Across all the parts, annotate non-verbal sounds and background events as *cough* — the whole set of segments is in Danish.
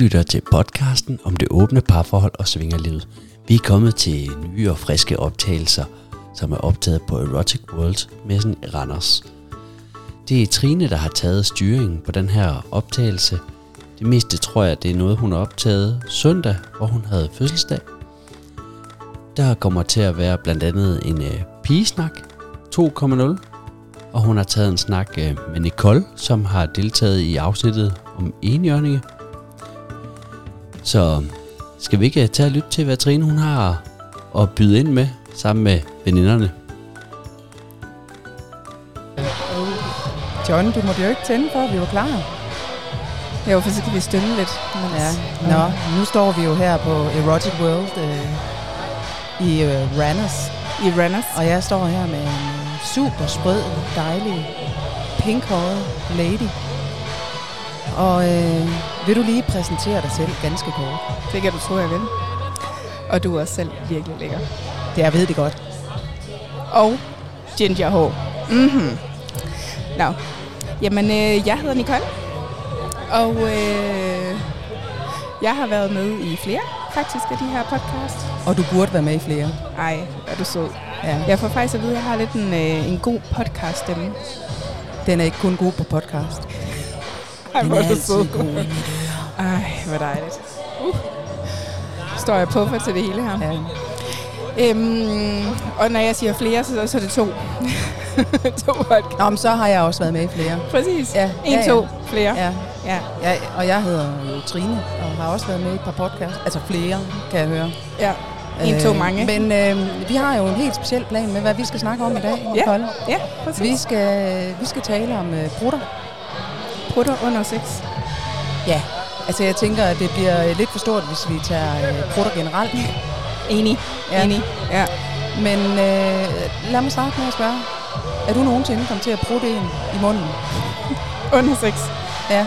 lytter til podcasten om det åbne parforhold og svingerlivet. Vi er kommet til nye og friske optagelser, som er optaget på Erotic World messen i Randers. Det er Trine, der har taget styringen på den her optagelse. Det meste tror jeg, det er noget, hun har optaget søndag, hvor hun havde fødselsdag. Der kommer til at være blandt andet en øh, pigesnak 2.0, og hun har taget en snak øh, med Nicole, som har deltaget i afsnittet om enhjørninge. Så skal vi ikke tage og lytte til, hvad Trine hun har at byde ind med sammen med veninderne? John, du måtte jo ikke tænde for, vi var klar. Jo, for så kan vi stønne lidt. Men Ja. ja. Nå, nu står vi jo her på Erotic World øh, i øh, Randers. I Randers. Og jeg står her med en øh, super sprød, dejlig, pinkhåret lady. Og øh, vil du lige præsentere dig selv ganske kort? Det kan du tro, jeg vil. Og du er også selv virkelig lækker. Det jeg ved det godt. Og ginger hår. Mhm. Nå. Jamen, øh, jeg hedder Nicole. Og øh, jeg har været med i flere, faktisk, af de her podcast. Og du burde være med i flere. Ej, er du sød. Ja. Jeg får faktisk at vide, at jeg har lidt en, øh, en god podcast-stemme. Den er ikke kun god på podcast. Ej, hvor er du sød. Ej, hvor dejligt. Uh. Står jeg på for til det hele her. Ja. Øhm, og når jeg siger flere, så, så er det to. *laughs* to podcast. Nå, men så har jeg også været med i flere. Præcis. Ja, En, ja, ja. to, flere. Ja. ja. Ja, og jeg hedder jo Trine, og har også været med i et par podcast. Altså flere, kan jeg høre. ja. En, to, mange. Men øh, vi har jo en helt speciel plan med, hvad vi skal snakke om i dag, Nicole. Ja, præcis. Vi skal, vi skal tale om øh, brutter. Prutter under sex. Ja. Altså jeg tænker, at det bliver øh, lidt for stort, hvis vi tager øh, brutter generelt. Enig. Ja. Enig. Ja. Men øh, lad mig starte med at spørge. Er du nogensinde kommet til at prutte en i munden? *laughs* Under sex. Ja.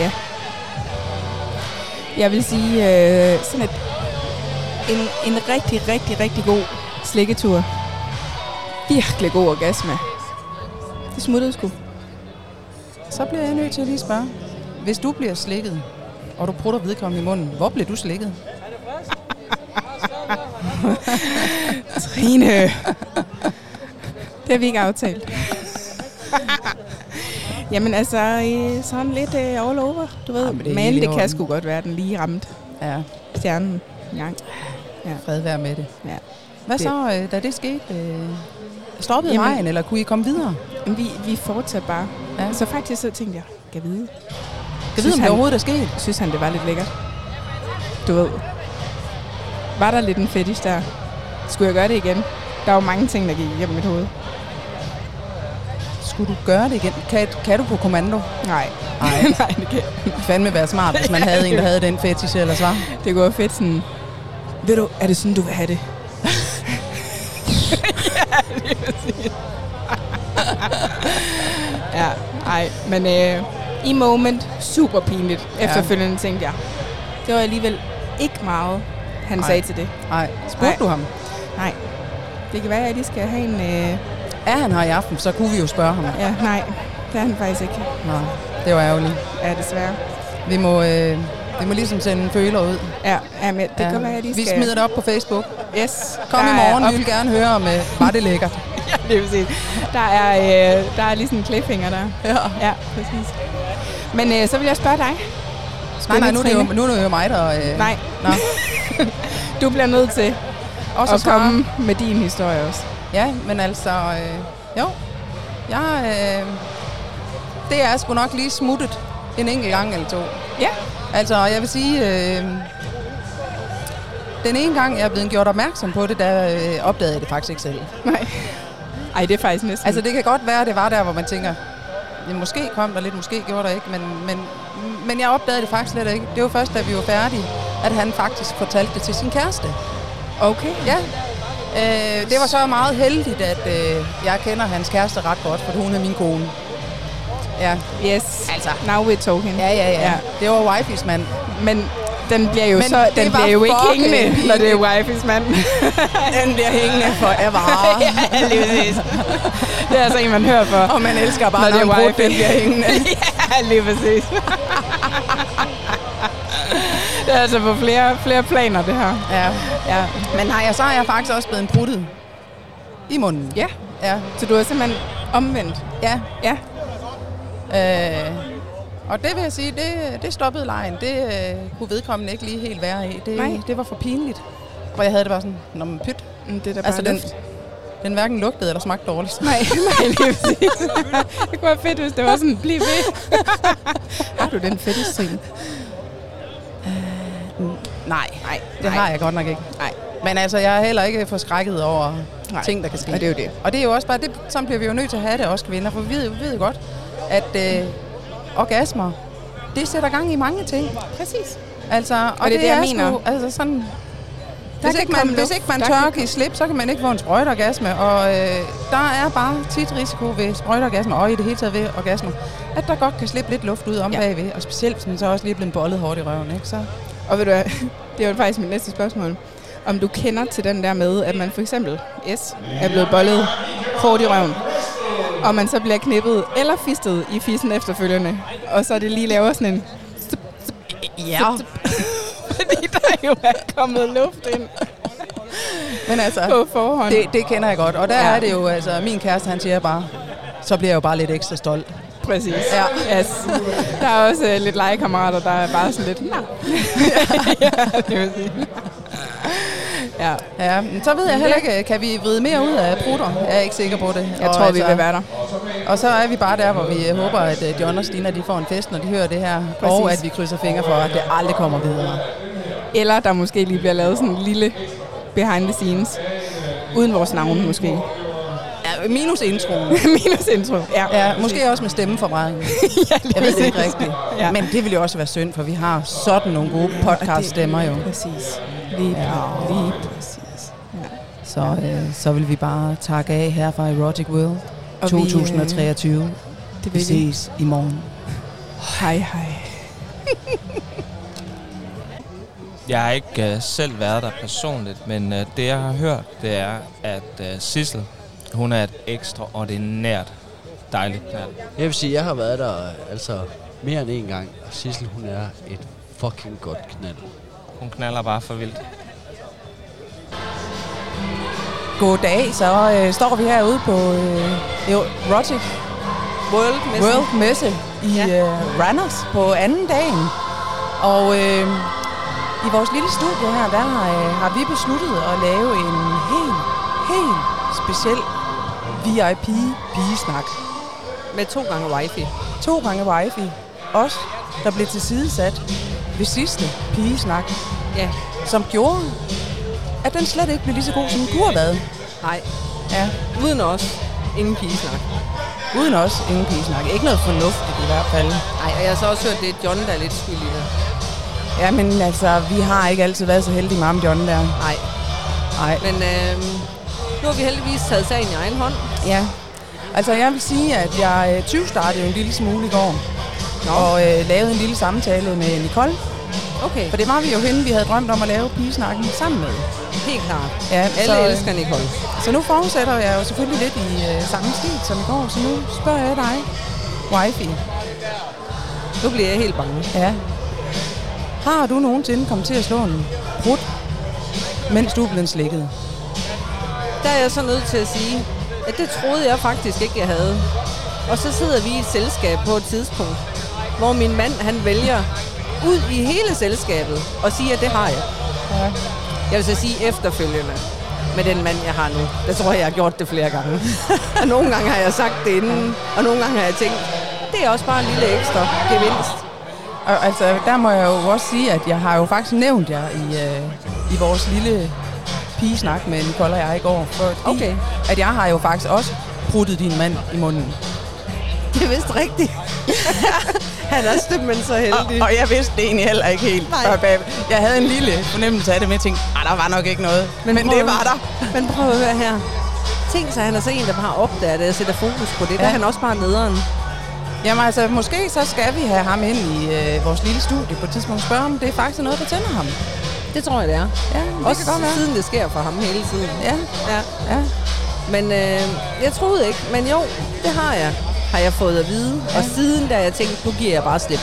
Ja. Jeg vil sige, øh, sådan et, en, en rigtig, rigtig, rigtig god slikketur. Virkelig god orgasme. Det smuttede sgu. Så bliver jeg nødt til at lige spørge. Hvis du bliver slikket, og du prutter vedkommende i munden, hvor bliver du slikket? *laughs* Trine. det har vi ikke aftalt. Jamen altså, sådan lidt øh, all over, du ved. Ej, men det men det kan sgu godt være, den lige ramt Ja, stjernen en gang. fred være med det. Ja. Hvad Det- så, øh, da det skete? Øh, stoppede Jamen- vejen, eller kunne I komme videre? Vi, vi fortsatte bare. Ja. Så faktisk så tænkte jeg, kan jeg vide? Kan vide, om det overhovedet er sket? Synes han, det var lidt lækkert? Du ved. Var der lidt en fetish der? Skulle jeg gøre det igen? Der var mange ting, der gik igennem mit hoved. Skulle du gøre det igen? Kan, kan du på kommando? Nej. Nej. *laughs* Nej, det kan Det ville fandme være smart, hvis man *laughs* havde en, der havde den fetish, ellers var. Det være fedt sådan... Ved du, er det sådan, du vil have det? *laughs* ja, det er. Ja, ej, men øh, i moment, super pinligt. Efterfølgende tænkte jeg, det var alligevel ikke meget, han Ej. sagde til det. Nej. Spurgte Nej. du ham? Nej, det kan være, at jeg lige skal have en... Øh, Er han her i aften, så kunne vi jo spørge ham. ja, nej, det er han faktisk ikke. Nå, det var ærgerligt. Ja, desværre. Vi må, øh, vi må ligesom sende en føler ud. Ja, ja men det ja. kan være, at jeg lige Vi skal... smider det op på Facebook. Yes. Kom i morgen, vi vil gerne høre om, øh, var det lækkert. *laughs* Ja, det er præcis. Der er, øh, der er lige sådan en cliffhanger der. Ja. Ja, præcis. Men øh, så vil jeg spørge dig. Nej, nej, nu er det jo, nu er det jo mig, der... Øh, Nej, Nå, *laughs* du bliver nødt til også at svare. komme med din historie også. Ja, men altså, øh, jo. Jeg, øh, det er sgu nok lige smuttet en enkelt gang eller to. Ja. Altså, jeg vil sige, øh, den ene gang, jeg er blevet gjort opmærksom på det, der øh, opdagede jeg det faktisk ikke selv. Nej. Ej, det er faktisk næsten... Altså, det kan godt være, at det var der, hvor man tænker, ja, måske kom der lidt, måske gjorde der ikke, men, men, men jeg opdagede det faktisk slet ikke. Det var først, da vi var færdige, at han faktisk fortalte det til sin kæreste. Okay. Ja. Øh, det var så meget heldigt, at øh, jeg kender hans kæreste ret godt, for hun er min kone. Ja, Yes. Altså. Now we're talking. ja, ja. ja. Ja. Det var wifey's mand. Men den bliver jo Men så... Den bliver jo ikke hængende, når det er pinligt. wifey's mand. *laughs* Den bliver hængende forever. *laughs* ja, lige præcis. Det er altså en, man hører for. Og man elsker bare, Når når, det er wifey. den bliver hængende. *laughs* ja, lige præcis. det er altså på flere, flere planer, det her. Ja. Ja. Men nej, så er jeg faktisk også blevet pruttet i munden. ja. Ja. Så du er simpelthen omvendt. Ja. Ja. Øh, og det vil jeg sige, det, det stoppede lejen. Det øh, kunne vedkommende ikke lige helt være i. Det, Nej. det var for pinligt. Hvor jeg havde det bare sådan, når man pyt. Mm, Det er da bare Altså, den, luft. den hverken lugtede eller smagte dårligt. Nej, *laughs* nej, lige præcis. det kunne være fedt, hvis det var sådan, bliv ved. *laughs* Har du den fedte string? Nej, Nej, det har jeg godt nok ikke. Nej. Men altså, jeg er heller ikke forskrækket over Nej. ting, der kan ske. Og det er jo det. Og det er jo også bare, det, sådan bliver vi jo nødt til at have det, også kvinder. For vi ved, vi ved godt, at øh, orgasmer, det sætter gang i mange ting. Præcis. Altså, og, det er det, jeg sgu- mener. Altså sådan, Der hvis ikke, man, hvis ikke man tør at give slip, så kan man ikke få en sprøjteorgasme. Og øh, der er bare tit risiko ved sprøjteorgasmer, og i det hele taget ved orgasmer, at der godt kan slippe lidt luft ud om Ja. bagved. Og specielt, hvis man så også lige er blevet bollet hårdt i røven. Ikke? Så, Og ved du hvad, *laughs* det er jo faktisk mit næste spørgsmål. Om du kender til den der med, at man for eksempel S er blevet bollet hårdt i røven, og man så bliver knippet eller fistet i fissen efterfølgende, og så det lige laver sådan en... ja. *laughs* Fordi der jo er kommet luft ind Men altså, på forhånd. det, det kender jeg godt. Og der Ja. er det jo, altså min kæreste, han siger bare, så bliver jeg jo bare lidt ekstra stolt. Præcis. Ja. Yes. Der er også uh, lidt legekammerater, der er bare sådan lidt... Nå. *laughs* ja, det vil sige. Ja, Ja, men så ved jeg heller ikke, kan vi vride mere ud af prutter? Jeg er ikke sikker på det. jeg Og tror, vi vil være der. Og så er vi bare der, hvor vi øh, håber, at øh, John og Stina de får en fest, når de hører det her. Præcis. Og at vi krydser fingre for, at det aldrig kommer videre. Eller der måske lige bliver lavet sådan en lille behind the scenes. Uden vores navn måske. Ja, minus introen. *laughs* Minus intro. Ja. Ja, måske også med stemmeforbrænding. *laughs* ja Jeg ved det ikke rigtigt. Ja. Men det vil jo også være synd, for vi har sådan nogle gode podcast-stemmer jo. Præcis. Lige, ja. lige præcis. Ja. Så, øh, så vil vi bare takke af her fra Erotic World Og vi, øh, 2023. Det Vi vil vi. ses i morgen. Hej, hej. Jeg har ikke uh, selv været der personligt, men uh, det jeg har hørt, det er, at uh, Sissel, hun er et ekstraordinært dejligt knald. Jeg vil sige, jeg har været der altså mere end en gang, og Sissel, hun er et fucking godt knald. Hun knaller bare for vildt. Goddag, så øh, står vi herude på øh, Erotic World World Messe i Ja. øh, Randers på anden dagen. Og øh, i vores lille studie her, der øh, har vi besluttet at lave en helt, helt speciel VIP pigesnak. Med to gange wifi. To gange wifi. Os, der blev tilsidesat ved sidste pigesnak, Ja. som gjorde, at den slet ikke blev lige så god, som den kunne have været. Nej. Ja. Uden os. Ingen pigesnak. Uden os, ingen pigesnak. Ikke noget fornuftigt i hvert fald. Nej, og jeg har så også hørt, at det er John, der er lidt skyld i det. Ja, men altså, vi har ikke altid været så heldige med ham, John, der. Nej. Nej. Men øh, nu har vi heldigvis taget sagen i egen hånd. Ja. Altså, jeg vil sige, at jeg øh, 20 startede en lille smule i går. Nå. Og øh, lavede en lille samtale med Nicole. Okay. For det var vi jo hende, vi havde drømt om at lave pigesnakken sammen med. Helt klart. Ja, Alle så, øh, elsker Nicole. Så nu fortsætter jeg jo selvfølgelig lidt i øh, samme stil som i går. Så nu spørger jeg dig, wifi. Nu bliver jeg helt bange. Ja. Har du nogensinde kommet til at slå en brud, mens du er blevet slikket? Der er jeg så nødt til at sige, at det troede jeg faktisk ikke, jeg havde. Og så sidder vi i et selskab på et tidspunkt, hvor min mand han vælger ud i hele selskabet og siger, at det har jeg. Ja. Jeg vil så sige efterfølgende med den mand, jeg har nu. Der tror jeg, jeg har gjort det flere gange. *laughs* og nogle gange har jeg sagt det inden, og nogle gange har jeg tænkt, det er også bare en lille ekstra gevinst. Og altså, der må jeg jo også sige, at jeg har jo faktisk nævnt jer i, øh, i vores lille pigesnak med Nicole og jeg i går. Fordi Okay. at jeg har jo faktisk også bruttet din mand i munden. Det er vist rigtigt. *laughs* han er simpelthen så heldig. Og, og jeg vidste det egentlig heller ikke helt. Nej. Jeg havde en lille fornemmelse af det, men jeg tænkte, "Ej, der var nok ikke noget. Men, men prøv det var der. Men prøv at høre her. Tænk sig, han er så en, der bare opdager det og sætter fokus på det. Ja. Der er han også bare nederen. Jamen altså, måske så skal vi have ham ind i øh, vores lille studie på et tidspunkt og spørge, om det er faktisk noget, der tænder ham. Det tror jeg, det er. Ja, det Også kan godt være. siden det sker for ham hele tiden. Ja, Ja. ja. Men øh, jeg troede ikke. Men jo, det har jeg. Har jeg fået at vide. Ja. Og siden da jeg tænkte, nu giver jeg bare slip.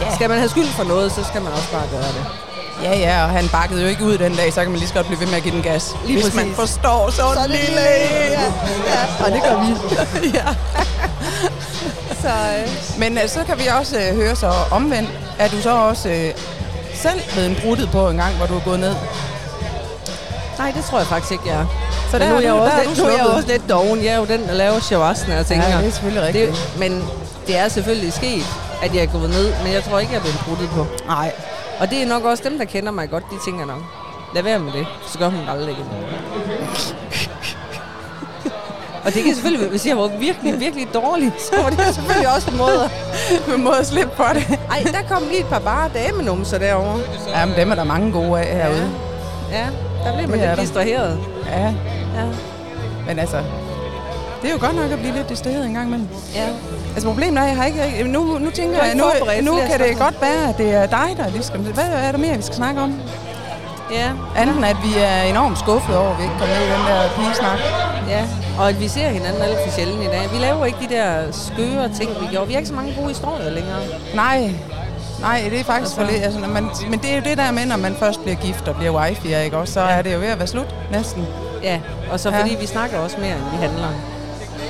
Ja. Skal man have skyld for noget, så skal man også bare gøre det. Ja, ja, og han bakkede jo ikke ud den dag, så kan man lige så godt blive ved med at give den gas. Lige Hvis man præcis. forstår sådan Så lille lille- en. Ja, og det gør vi. *laughs* ja. Så øh, Men øh, så kan vi også øh, høre så omvendt, at du så også øh, selv blevet bruttet på en gang, hvor du er gået ned. nej, det tror jeg faktisk ikke, jeg er. Så der nu er jeg, du- også lidt, nu er jeg også lidt doven. Jeg er jo den, der laver shavasken, og tænker. Ja, det er selvfølgelig rigtigt. det, men det er selvfølgelig sket, at jeg er gået ned, men jeg tror ikke, jeg er blevet bruttet på. Nej. Og det er nok også dem, der kender mig godt, de tænker nok, lad være med det, så gør hun det aldrig igen. *laughs* Og det kan selvfølgelig, hvis jeg var virkelig, virkelig dårlig, så var det selvfølgelig også en måde. *laughs* En måde at slippe på det. Ej, der kom lige et par bare damenumser derovre. Jamen, dem er der mange gode af herude. Ja, der blev man lidt distraheret. Ja. Ja. Men altså, det er jo godt nok at blive lidt distraheret en gang imellem. ja. Altså problemet er, at jeg har ikke... Nu, nu tænker jeg, nu, nu kan det godt være, at det er dig, der lige skal... Hvad er der mere, vi skal snakke om? Ja, Anden, at vi er enormt skuffet over, at vi ikke kom med i den der pigesnak. ja. Og at vi ser hinanden alt for sjældent i dag. Vi laver ikke de der skøre ting, vi gjorde. Vi har ikke så mange gode historier længere. Nej, nej, det er faktisk for Altså- lidt. Altså, når man, men det er jo det der med, når man først bliver gift og bliver wifi, ikke også? Så er det jo ved at være slut, næsten. Ja, og så Ja. fordi vi snakker også mere, end vi handler.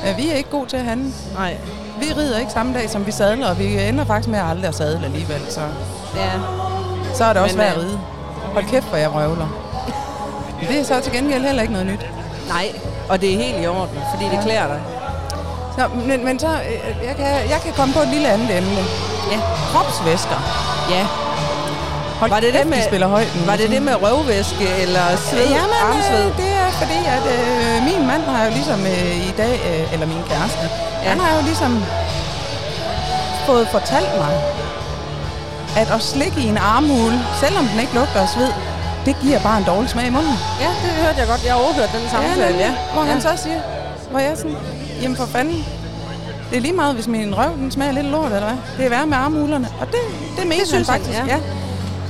Ja, vi er ikke gode til at handle. Nej. Vi rider ikke samme dag, som vi sadler, og vi ender faktisk med at aldrig at sadle alligevel. Så, Ja. så er det også Men, værd at øh, ride. Hold kæft, hvor jeg røvler. *laughs* Det er så til gengæld heller ikke noget nyt. Nej, og det er helt i orden, fordi det klæder dig. Nå, men, men så, øh, jeg kan, jeg kan komme på et lille andet emne. Ja. Kropsvæsker. Ja. Hold Var det det kæft, de med- spiller højt. nu. Var det det med røvvæske eller sved, Ja, men armsved? øh, det fordi, at øh, min mand har jo ligesom øh, i dag, øh, eller min kæreste, Ja. ja. han har jo ligesom fået fortalt mig, at at slikke i en armhule, selvom den ikke lugter af sved, det giver bare en dårlig smag i munden. Ja, det hørte jeg godt. Jeg har overhørt den samtale, ja. Hvor ja. han så siger, hvor jeg sådan, jamen for fanden, det er lige meget, hvis min røv den smager lidt lort, eller hvad? Det er værre med armhulerne. Og det, det mener synes han han, faktisk, ja. ja.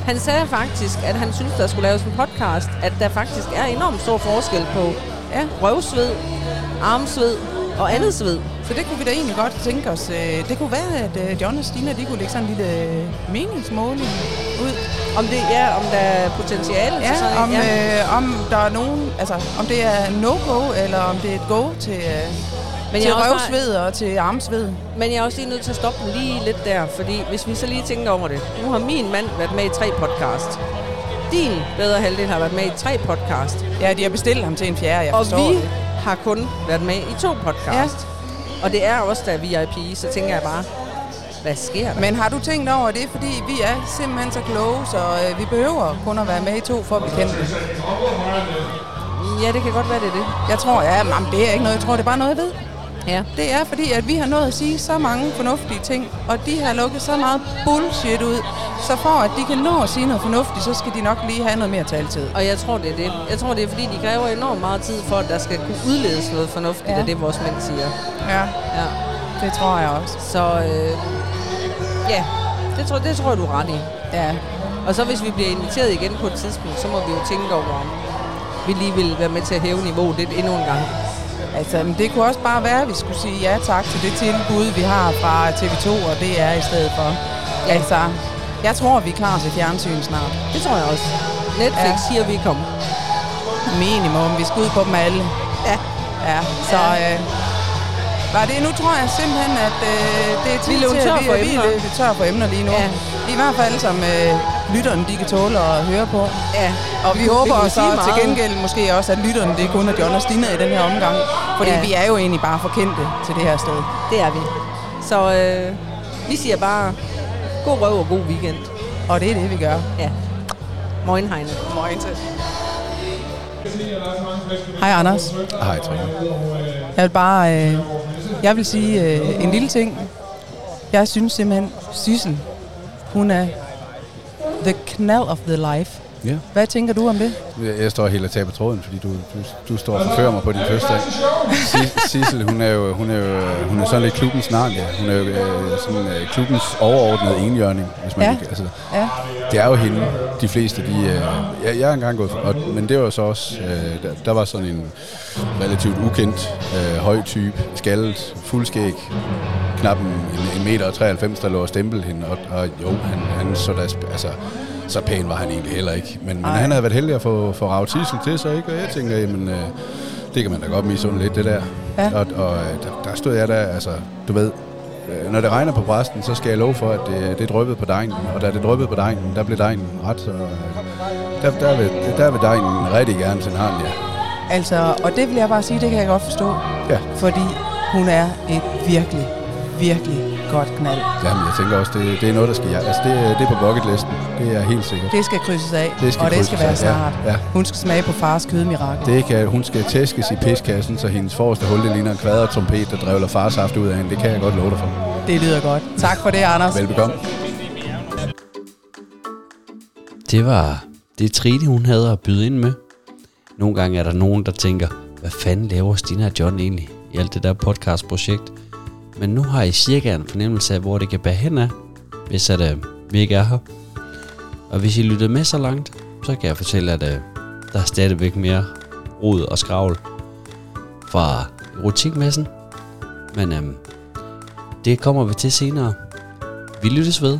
Han sagde faktisk, at han synes, der skulle laves en podcast, at der faktisk er enormt stor forskel på ja. røvsved, armsved og andet sved. Så det kunne vi da egentlig godt tænke os. øh, Det kunne være, at øh, John og Stina de kunne lægge sådan en lille øh, meningsmåling ud. Om det ja, om der er potentiale til sådan Ja, om, øh, om der er nogen, altså om det er no-go, eller om det er et go til, øh, Men til røvsved og til armsved. Men jeg er også lige nødt til at stoppe den lige lidt der, fordi hvis vi så lige tænker over det. Nu har min mand været med i tre podcast. Din bedre halvdel har været med i tre podcast. Ja, de har bestilt ham til en fjerde, jeg Og forstår vi det. har kun været med i to podcast. Ja. Og det er også der er VIP, så tænker jeg bare, hvad sker der? Men har du tænkt over det, fordi vi er simpelthen så kloge, så øh, vi behøver kun at være med i to for at blive kendte. Ja, det kan godt være, det er det. Jeg tror, ja, men det er ikke noget, jeg tror, det er bare noget, jeg ved. Ja. Det er fordi, at vi har nået at sige så mange fornuftige ting, og de har lukket så meget bullshit ud, så for at de kan nå at sige noget fornuftigt, så skal de nok lige have noget mere taletid. Og jeg tror, det er det. Jeg tror, det er fordi, de kræver enormt meget tid for, at der skal kunne udledes noget fornuftigt Ja. af det, vores mænd siger. Ja, Ja. det tror jeg også. Så øh, ja, det tror, det tror jeg, du er ret i. Ja, Og så hvis vi bliver inviteret igen på et tidspunkt, så må vi jo tænke over, om vi lige vil være med til at hæve niveauet lidt endnu en gang. Altså men det kunne også bare være, at vi skulle sige ja tak til det tilbud, vi har fra TV2 og DR i stedet for. Ja. Altså, jeg tror, vi er klar til fjernsyn snart. Det tror jeg også. Netflix Ja. siger, vi kommer. Minimum, vi skal ud på dem alle. Ja. Ja, så Ja. øh, var det, nu tror jeg simpelthen, at øh, det er tid Vi er til, at vi, vi er tør for emner lige nu. Ja. I hvert fald, som øh, lytterne de kan tåle at høre på. Ja. Og vi, Vi- vi håber kan så til gengæld måske også, at lytterne det er kun er John og Stina i den her omgang. Fordi Ja. vi er jo egentlig bare forkendte til det her sted. Det er vi. Så øh, vi siger bare, god røv og god weekend. Og det er det, vi gør. Ja. Moin, Heine. Morgen til. Hej Anders. Hej, Trine. Jeg vil bare, øh, jeg vil sige øh, en lille ting. Jeg synes simpelthen, Sissel, hun er the knall of the life. Ja. Hvad tænker du om det? Jeg står helt og taber tråden, fordi du, du, du står og forfører mig på din fødselsdag. Si- Sissel, hun er jo, hun er jo hun er sådan lidt klubbens Narnia. Hun er jo øh, sådan øh, klubbens overordnede enhjørning, hvis man Ja. ikke, altså, Ja, det er jo hende, de fleste, de, øh, jeg, jeg er engang gået, og, men det var så også, øh, der, der var sådan en relativt ukendt, øh, høj type, skaldet, fuldskæg, knap en, en, en meter og 93, der lå og stempel hende, og, og jo, han, han så da, altså, så pæn var han egentlig heller ikke. Men, men Ej. han havde været heldig at få, få ravet Sissel til sig, ikke? Og jeg tænker, jamen, øh, det kan man da godt misunde lidt, det der. Ja. Og, og øh, der, der stod jeg der, altså, du ved, øh, når det regner på præsten, så skal jeg love for, at det, det dryppede på dejen. Og da det dryppede på dejen, der blev dejen ret, så øh, der, der, vil, der vil dejen rigtig gerne til harn, ja. Altså, og det vil jeg bare sige, det kan jeg godt forstå. Ja. Fordi hun er et virkelig, virkelig godt knald. Jamen, jeg tænker også, det, det er noget, der skal... Altså, det, er- det er på bucketlisten. Det er helt sikkert. Det skal krydses af, Det skal og det skal være af, ja. snart. Ja. Hun skal smage på fars kødmirakel. Det kan, hun skal tæskes i piskassen, så hendes forreste hul, det ligner en kvadret trompet, der drevler farsaft ud af hende. Det kan jeg godt love dig for. Det lyder godt. Tak for det, Anders. Velbekomme. Det var det Trine, hun havde at byde ind med. Nogle gange er der nogen, der tænker, hvad fanden laver Stina og John egentlig i alt det der podcastprojekt? Men nu har I cirka en fornemmelse af, hvor det kan bære hen af, hvis at, øh, vi ikke er her. Og hvis I lyttede med så langt, så kan jeg fortælle, at øh, der er stadigvæk mere rod og skravl fra erotikmessen. Men øh, det kommer vi til senere. Vi lyttes ved.